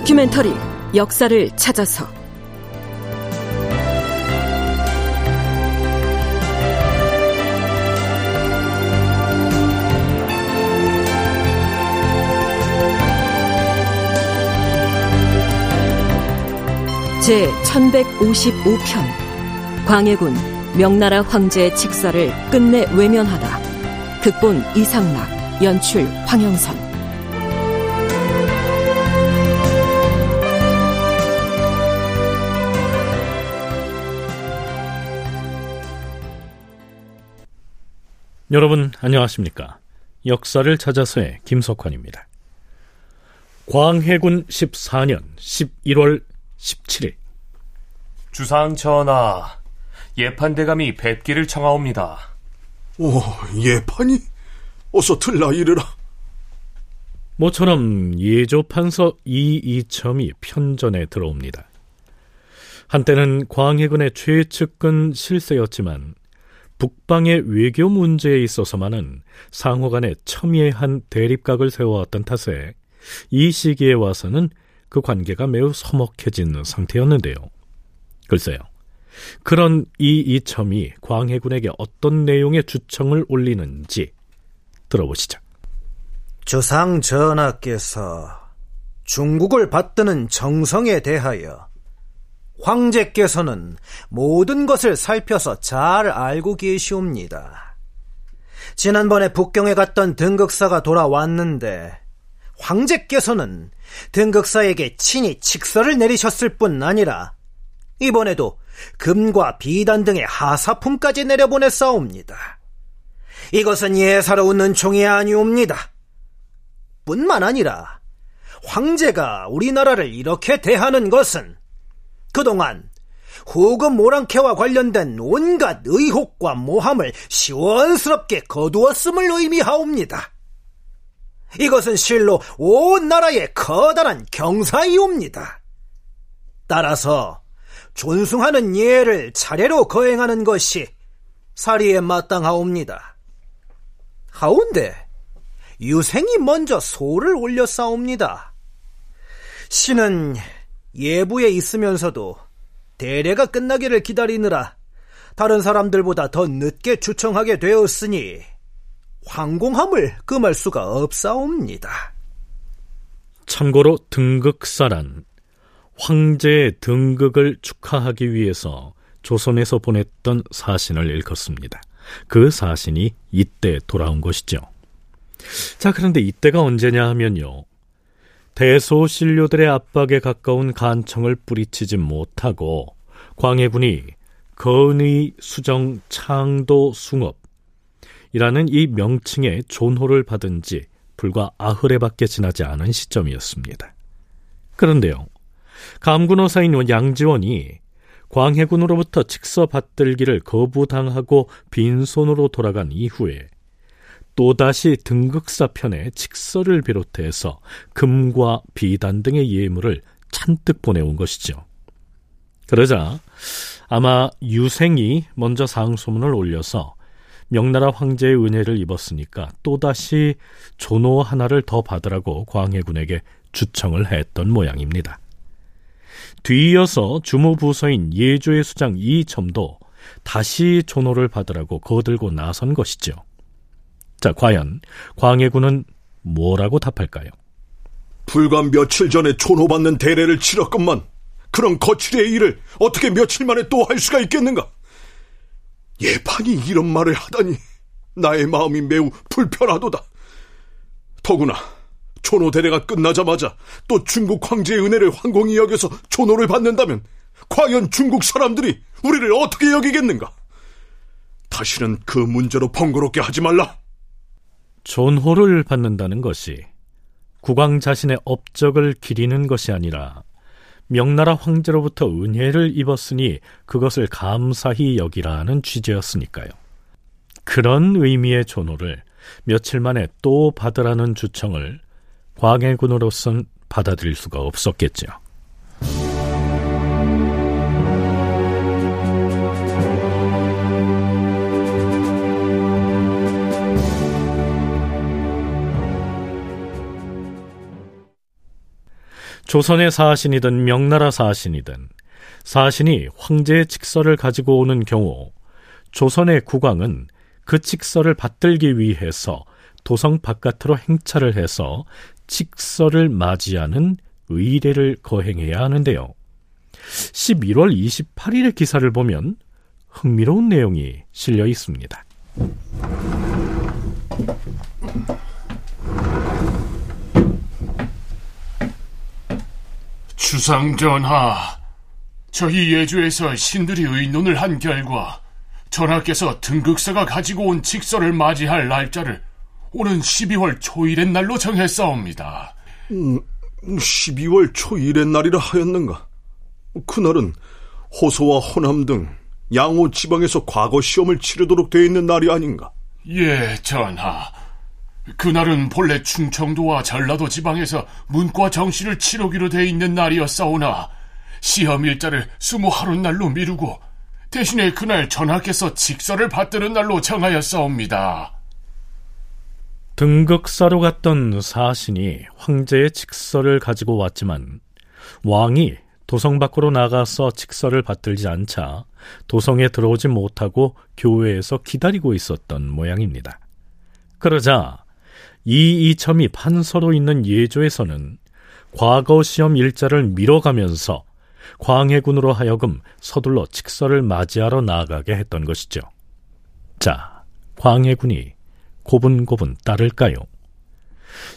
다큐멘터리 역사를 찾아서. 제 1155편 광해군 명나라 황제의 직사를 끝내 외면하다. 극본 이상락 연출 황영선 여러분 안녕하십니까? 역사를 찾아서의 김석환입니다. 광해군 14년 11월 17일 주상 전하, 예판대감이 뵙기를 청하옵니다. 오, 예판이? 어서 들라 이르라. 모처럼 예조판서 이이첨이 편전에 들어옵니다. 한때는 광해군의 최측근 실세였지만 북방의 외교 문제에 있어서만은 상호 간에 첨예한 대립각을 세워왔던 탓에 이 시기에 와서는 그 관계가 매우 서먹해진 상태였는데요. 글쎄요. 그런 이 이첨이 광해군에게 어떤 내용의 주청을 올리는지 들어보시죠. 주상 전하께서 중국을 받드는 정성에 대하여 황제께서는 모든 것을 살펴서 잘 알고 계시옵니다. 지난번에 북경에 갔던 등극사가 돌아왔는데 황제께서는 등극사에게 친히 직서를 내리셨을 뿐 아니라 이번에도 금과 비단 등의 하사품까지 내려보냈사옵니다. 이것은 예사로운 은총이 아니옵니다. 뿐만 아니라 황제가 우리나라를 이렇게 대하는 것은 그동안 후금 모랑캐와 관련된 온갖 의혹과 모함을 시원스럽게 거두었음을 의미하옵니다. 이것은 실로 온 나라의 커다란 경사이옵니다. 따라서 존숭하는 예를 차례로 거행하는 것이 사리에 마땅하옵니다. 하운데 유생이 먼저 소를 올려 싸웁니다. 신은 예부에 있으면서도 대례가 끝나기를 기다리느라 다른 사람들보다 더 늦게 추청하게 되었으니 황공함을 금할 수가 없사옵니다. 참고로 등극사란 황제의 등극을 축하하기 위해서 조선에서 보냈던 사신을 일컫습니다. 그 사신이 이때 돌아온 것이죠. 자, 그런데 이때가 언제냐 하면요. 대소신료들의 압박에 가까운 간청을 뿌리치지 못하고 광해군이 건의, 수정, 창도, 숭업 이라는 이 명칭의 존호를 받은 지 불과 아흐레밖에 지나지 않은 시점이었습니다. 그런데요, 감군호사인 양지원이 광해군으로부터 직서 받들기를 거부당하고 빈손으로 돌아간 이후에 또다시 등극사편에 직서를 비롯해서 금과 비단 등의 예물을 잔뜩 보내온 것이죠. 그러자 아마 유생이 먼저 상소문을 올려서 명나라 황제의 은혜를 입었으니까 또다시 존호 하나를 더 받으라고 광해군에게 주청을 했던 모양입니다. 뒤이어서 주무부서인 예조의 수장 이첨도 다시 존호를 받으라고 거들고 나선 것이죠. 자, 과연 광해군은 뭐라고 답할까요? 불과 며칠 전에 촌호받는 대례를 치렀건만 그런 거칠의 일을 어떻게 며칠 만에 또 할 수가 있겠는가? 예판이 이런 말을 하다니 나의 마음이 매우 불편하도다. 더구나 촌호 대례가 끝나자마자 또 중국 황제의 은혜를 황공히 여겨서 촌호를 받는다면 과연 중국 사람들이 우리를 어떻게 여기겠는가? 다시는 그 문제로 번거롭게 하지 말라. 존호를 받는다는 것이 국왕 자신의 업적을 기리는 것이 아니라 명나라 황제로부터 은혜를 입었으니 그것을 감사히 여기라는 취지였으니까요. 그런 의미의 존호를 며칠 만에 또 받으라는 주청을 광해군으로선 받아들일 수가 없었겠죠. 조선의 사신이든 명나라 사신이든 사신이 황제의 칙서를 가지고 오는 경우 조선의 국왕은 그 칙서를 받들기 위해서 도성 바깥으로 행차를 해서 칙서를 맞이하는 의례를 거행해야 하는데요. 11월 28일의 기사를 보면 흥미로운 내용이 실려 있습니다. 주상전하, 저희 예주에서 신들이 의논을 한 결과 전하께서 등극사가 가지고 온 직서를 맞이할 날짜를 오는 12월 초일의 날로 정했사옵니다. 음, 12월 초일의 날이라 하였는가? 그날은 호소와 호남 등 양호 지방에서 과거 시험을 치르도록 되어 있는 날이 아닌가? 예, 전하. 그날은 본래 충청도와 전라도 지방에서 문과 정시를 치르기로 되어 있는 날이었사오나 시험 일자를 스무 하루 날로 미루고 대신에 그날 전하께서 직서를 받드는 날로 정하였사옵니다. 등극사로 갔던 사신이 황제의 직서를 가지고 왔지만 왕이 도성 밖으로 나가서 직서를 받들지 않자 도성에 들어오지 못하고 교회에서 기다리고 있었던 모양입니다. 그러자 이 이첨이 판서로 있는 예조에서는 과거 시험 일자를 미뤄가면서 광해군으로 하여금 서둘러 직서를 맞이하러 나가게 했던 것이죠. 자, 광해군이 고분고분 따를까요?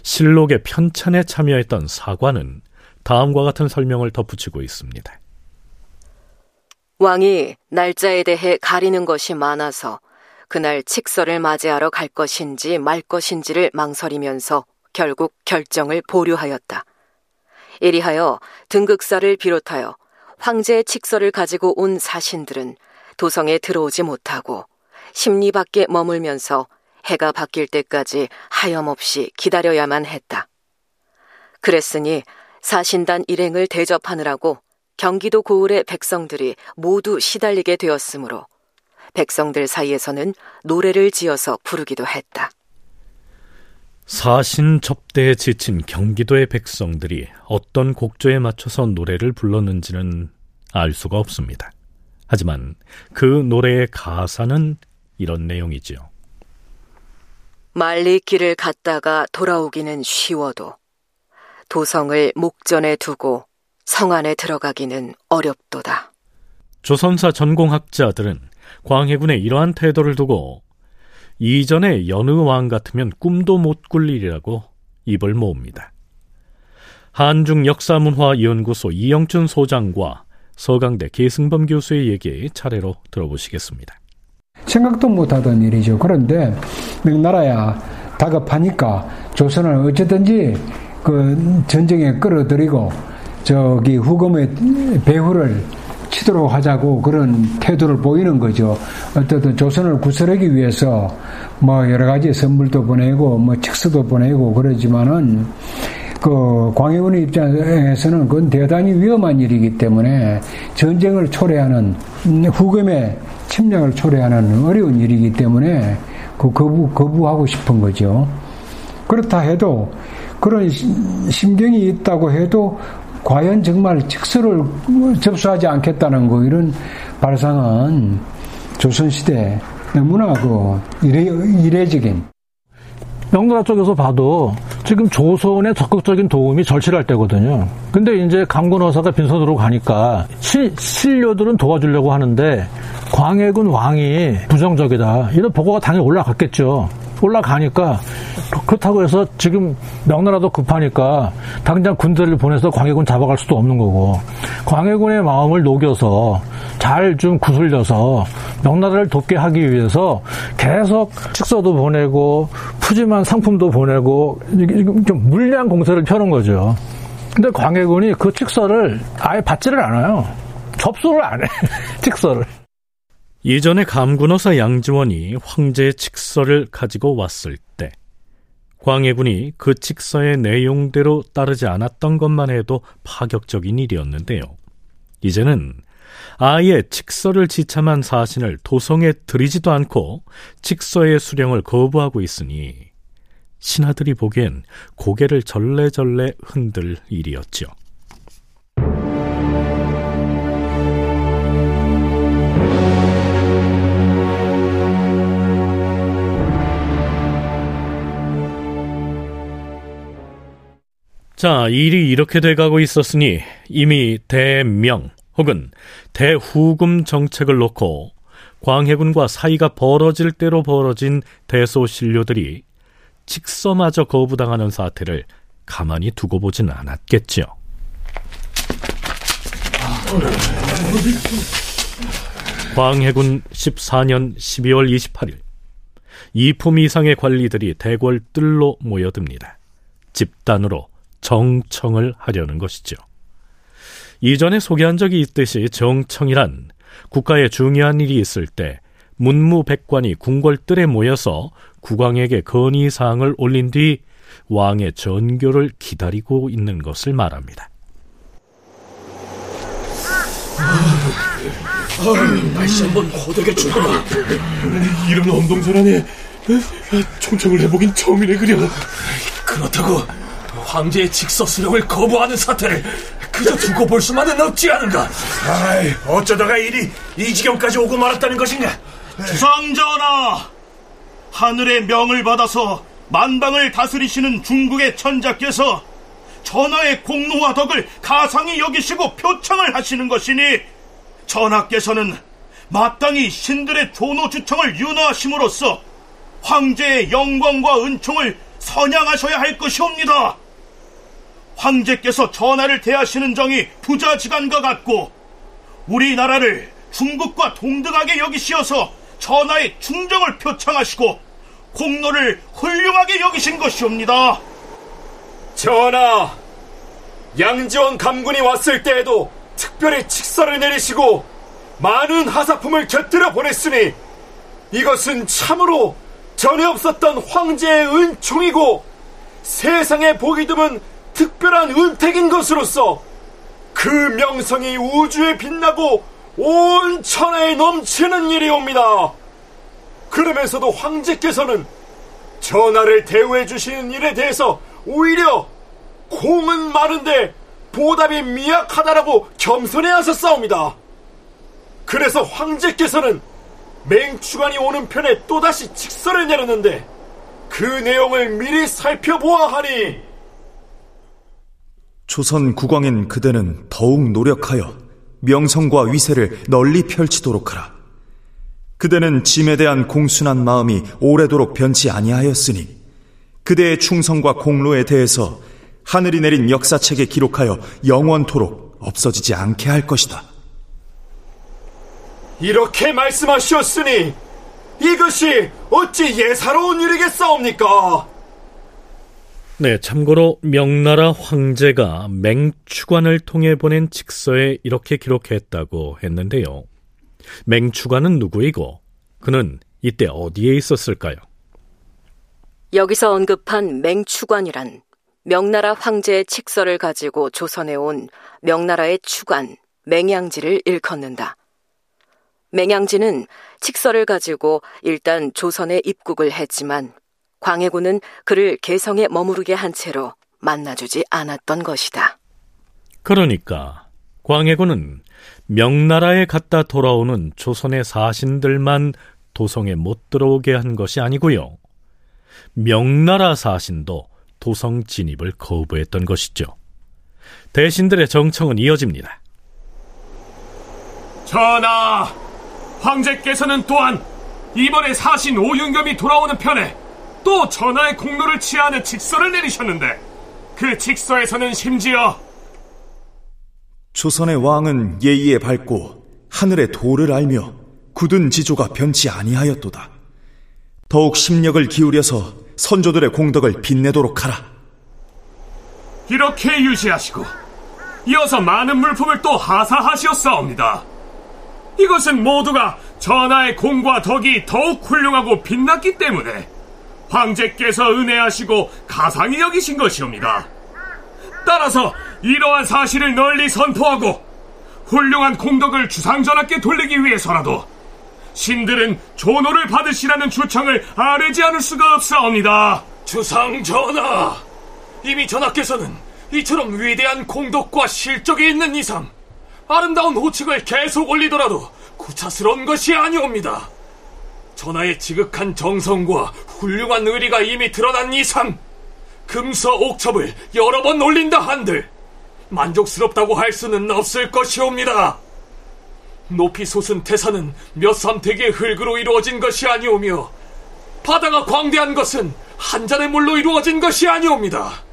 실록의 편찬에 참여했던 사관은 다음과 같은 설명을 덧붙이고 있습니다. 왕이 날짜에 대해 가리는 것이 많아서 그날 칙서를 맞이하러 갈 것인지 말 것인지를 망설이면서 결국 결정을 보류하였다. 이리하여 등극사를 비롯하여 황제의 칙서를 가지고 온 사신들은 도성에 들어오지 못하고 심리 밖에 머물면서 해가 바뀔 때까지 하염없이 기다려야만 했다. 그랬으니 사신단 일행을 대접하느라고 경기도 고을의 백성들이 모두 시달리게 되었으므로 백성들 사이에서는 노래를 지어서 부르기도 했다. 사신 접대에 지친 경기도의 백성들이 어떤 곡조에 맞춰서 노래를 불렀는지는 알 수가 없습니다. 하지만 그 노래의 가사는 이런 내용이지요. 말리 길을 갔다가 돌아오기는 쉬워도 도성을 목전에 두고 성 안에 들어가기는 어렵도다. 조선사 전공학자들은 광해군의 이러한 태도를 두고 이전의 여느 왕 같으면 꿈도 못 꿀 일이라고 입을 모읍니다. 한중 역사문화 연구소 이영춘 소장과 서강대 계승범 교수의 얘기 차례로 들어보시겠습니다. 생각도 못하던 일이죠. 그런데 명나라야 다급하니까 조선을 어쨌든지 그 전쟁에 끌어들이고 저기 후금의 배후를 치도록 하자고 그런 태도를 보이는 거죠. 어쨌든 조선을 구설하기 위해서 뭐 여러 가지 선물도 보내고 뭐 책서도 보내고 그러지만은 그 광해군의 입장에서는 그건 대단히 위험한 일이기 때문에 전쟁을 초래하는 후금의 침략을 초래하는 어려운 일이기 때문에 그 거부 거부하고 싶은 거죠. 그렇다 해도 그런 심경이 있다고 해도 과연 정말 직서를 접수하지 않겠다는 거 이런 발상은 조선시대 너무나 그 이례, 이례적인 명나라 쪽에서 봐도 지금 조선의 적극적인 도움이 절실할 때거든요. 근데 이제 강군어사가 빈손으로 가니까 시, 신료들은 도와주려고 하는데 광해군 왕이 부정적이다. 이런 보고가 당연히 올라갔겠죠. 올라가니까 그렇다고 해서 지금 명나라도 급하니까 당장 군대를 보내서 광해군 잡아갈 수도 없는 거고 광해군의 마음을 녹여서 잘 좀 구슬려서 명나라를 돕게 하기 위해서 계속 축서도 보내고 푸짐한 상품도 보내고 좀 물량 공세를 펴는 거죠. 근데 광해군이 그 칙서를 아예 받지를 않아요. 접수를 안 해. 칙서를. 예전에 감군어사 양지원이 황제의 칙서를 가지고 왔을 때 광해군이 그 칙서의 내용대로 따르지 않았던 것만 해도 파격적인 일이었는데요. 이제는 아예 칙서를 지참한 사신을 도성에 들이지도 않고 칙서의 수령을 거부하고 있으니 신하들이 보기엔 고개를 절레절레 흔들 일이었죠. 자, 일이 이렇게 돼가고 있었으니 이미 대명 혹은 대후금 정책을 놓고 광해군과 사이가 벌어질 대로 벌어진 대소신료들이 직서마저 거부당하는 사태를 가만히 두고 보진 않았겠지요. 광해군 14년 12월 28일 이품 이상의 관리들이 대궐 뜰로 모여듭니다. 집단으로 정청을 하려는 것이죠. 이전에 소개한 적이 있듯이 정청이란 국가에 중요한 일이 있을 때 문무백관이 궁궐뜰에 모여서 국왕에게 건의사항을 올린 뒤 왕의 전교를 기다리고 있는 것을 말합니다. 날씨 한번 호되게 춥구나. 이런 엄동설 안에 총청을 해보긴 처음이네 그려. 그렇다고 황제의 직서 수령을 거부하는 사태를 그저 두고 볼 수만은 없지 않은가? 아이, 어쩌다가 일이 이 지경까지 오고 말았다는 것인가? 주상전하! 하늘의 명을 받아서 만방을 다스리시는 중국의 천자께서 전하의 공로와 덕을 가상히 여기시고 표창을 하시는 것이니 전하께서는 마땅히 신들의 조노 주청을 윤호하심으로써 황제의 영광과 은총을 선양하셔야 할 것이옵니다. 황제께서 전하를 대하시는 정이 부자지간과 같고 우리나라를 중국과 동등하게 여기시어서 전하의 충정을 표창하시고 공로를 훌륭하게 여기신 것이옵니다. 전하, 양지원 감군이 왔을 때에도 특별히 칙서를 내리시고 많은 하사품을 곁들여 보냈으니 이것은 참으로 전에 없었던 황제의 은총이고 세상에 보기 드문 특별한 은택인 것으로서 그 명성이 우주에 빛나고 온 천하에 넘치는 일이 옵니다. 그러면서도 황제께서는 전하를 대우해 주시는 일에 대해서 오히려 공은 많은데 보답이 미약하다라고 겸손해 하셨사옵니다. 그래서 황제께서는 맹추관이 오는 편에 또다시 직서를 내렸는데 그 내용을 미리 살펴보아 하니 조선 국왕인 그대는 더욱 노력하여 명성과 위세를 널리 펼치도록 하라. 그대는 짐에 대한 공순한 마음이 오래도록 변치 아니하였으니 그대의 충성과 공로에 대해서 하늘이 내린 역사책에 기록하여 영원토록 없어지지 않게 할 것이다. 이렇게 말씀하셨으니 이것이 어찌 예사로운 일이겠사옵니까? 네, 참고로 명나라 황제가 맹추관을 통해 보낸 직서에 이렇게 기록했다고 했는데요. 맹추관은 누구이고 그는 이때 어디에 있었을까요? 여기서 언급한 맹추관이란 명나라 황제의 칙서를 가지고 조선에 온 명나라의 추관, 맹양지를 일컫는다. 맹양지는 칙서를 가지고 일단 조선에 입국을 했지만 광해군은 그를 개성에 머무르게 한 채로 만나주지 않았던 것이다. 그러니까 광해군은 명나라에 갔다 돌아오는 조선의 사신들만 도성에 못 들어오게 한 것이 아니고요. 명나라 사신도 도성 진입을 거부했던 것이죠. 대신들의 정청은 이어집니다. 전하, 황제께서는 또한 이번에 사신 오윤겸이 돌아오는 편에 또 전하의 공로를 취하는 직서를 내리셨는데 그 직서에서는 심지어 조선의 왕은 예의에 밝고 하늘의 도를 알며 굳은 지조가 변치 아니하였도다. 더욱 심력을 기울여서 선조들의 공덕을 빛내도록 하라. 이렇게 유지하시고 이어서 많은 물품을 또 하사하시었사옵니다. 이것은 모두가 전하의 공과 덕이 더욱 훌륭하고 빛났기 때문에 황제께서 은혜하시고 가상히 여기신 것이옵니다. 따라서 이러한 사실을 널리 선포하고 훌륭한 공덕을 주상전하께 돌리기 위해서라도 신들은 조노를 받으시라는 주청을 아뢰지 않을 수가 없사옵니다. 주상전하, 이미 전하께서는 이처럼 위대한 공덕과 실적이 있는 이상 아름다운 호칭을 계속 올리더라도 구차스러운 것이 아니옵니다. 전하의 지극한 정성과 훌륭한 의리가 이미 드러난 이상 금서 옥첩을 여러 번 올린다 한들 만족스럽다고 할 수는 없을 것이옵니다. 높이 솟은 태산은 몇 삼택의 흙으로 이루어진 것이 아니오며 바다가 광대한 것은 한 잔의 물로 이루어진 것이 아니옵니다.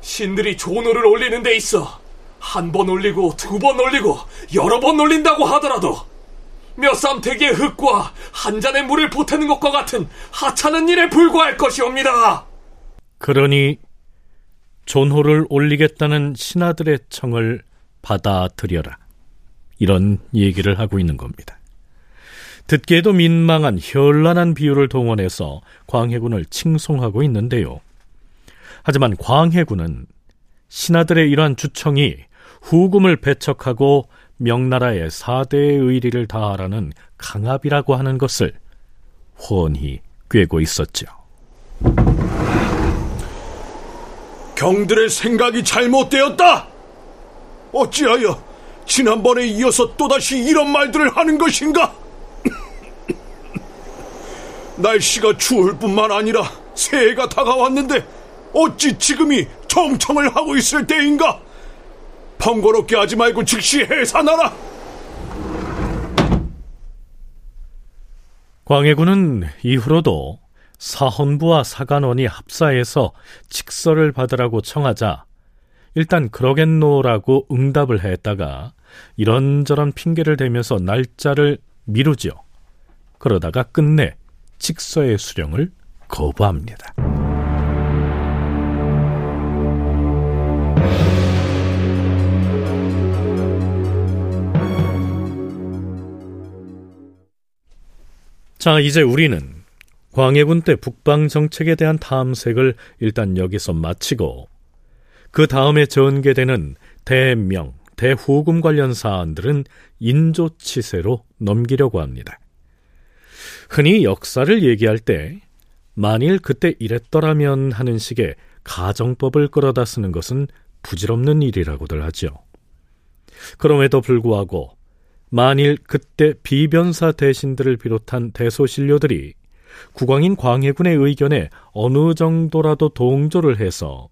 신들이 조노를 올리는 데 있어 한 번 올리고 두 번 올리고 여러 번 올린다고 하더라도 몇 삼택의 흙과 한 잔의 물을 보태는 것과 같은 하찮은 일에 불과할 것이옵니다. 그러니 존호를 올리겠다는 신하들의 청을 받아들여라. 이런 얘기를 하고 있는 겁니다. 듣기에도 민망한 현란한 비유를 동원해서 광해군을 칭송하고 있는데요. 하지만 광해군은 신하들의 이러한 주청이 후금을 배척하고 명나라의 사대의 의리를 다하라는 강압이라고 하는 것을 훤히 꿰고 있었죠. 경들의 생각이 잘못되었다! 어찌하여 지난번에 이어서 또다시 이런 말들을 하는 것인가? 날씨가 추울 뿐만 아니라 새해가 다가왔는데 어찌 지금이 정청을 하고 있을 때인가? 번거롭게 하지 말고 즉시 해산하라! 광해군은 이후로도 사헌부와 사간원이 합사해서 직서를 받으라고 청하자 일단 그러겠노라고 응답을 했다가 이런저런 핑계를 대면서 날짜를 미루죠. 그러다가 끝내 직서의 수령을 거부합니다. 자, 이제 우리는 광해군 때 북방 정책에 대한 탐색을 일단 여기서 마치고 그 다음에 전개되는 대명, 대후금 관련 사안들은 인조치세로 넘기려고 합니다. 흔히 역사를 얘기할 때 만일 그때 이랬더라면 하는 식의 가정법을 끌어다 쓰는 것은 부질없는 일이라고들 하죠. 그럼에도 불구하고 만일 그때 비변사 대신들을 비롯한 대소신료들이 국왕인 광해군의 의견에 어느 정도라도 동조를 해서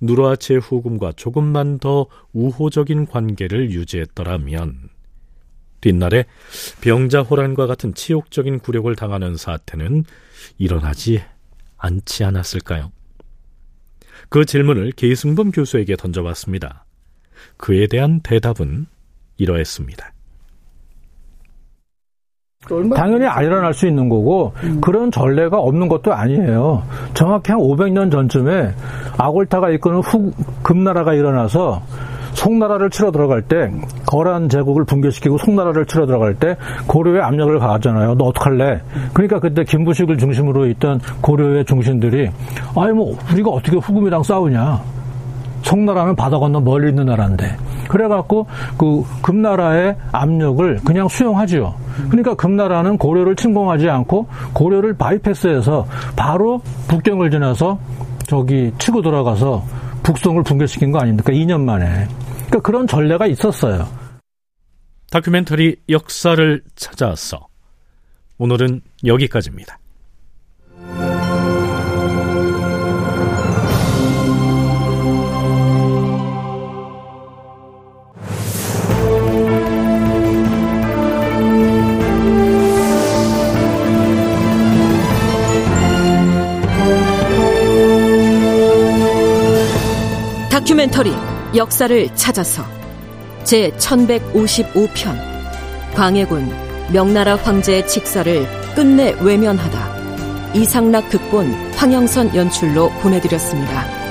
누르하치의 후금과 조금만 더 우호적인 관계를 유지했더라면 뒷날에 병자호란과 같은 치욕적인 굴욕을 당하는 사태는 일어나지 않지 않았을까요? 그 질문을 계승범 교수에게 던져봤습니다. 그에 대한 대답은 이러했습니다. 당연히 안 일어날 수 있는 거고 음. 그런 전례가 없는 것도 아니에요. 정확히 한 500년 전쯤에 아골타가 이끄는 후 금나라가 일어나서 송나라를 치러 들어갈 때 거란 제국을 붕괴시키고 송나라를 치러 들어갈 때 고려에 압력을 가하잖아요. 너 어떡할래? 그러니까 그때 김부식을 중심으로 있던 고려의 중신들이 아니 뭐 우리가 어떻게 후금이랑 싸우냐? 송나라는 바다 건너 멀리 있는 나라인데 그래갖고 그 금나라의 압력을 그냥 수용하지요. 그러니까 금나라는 고려를 침공하지 않고 고려를 바이패스해서 바로 북경을 지나서 저기 치고 돌아가서 북송을 붕괴시킨 거 아닙니까? 2년 만에. 그러니까 그런 전례가 있었어요. 다큐멘터리 역사를 찾아서 오늘은 여기까지입니다. 다큐멘터리 역사를 찾아서 제 1155편 광해군 명나라 황제의 직사를 끝내 외면하다 이상락 극본 황영선 연출로 보내드렸습니다.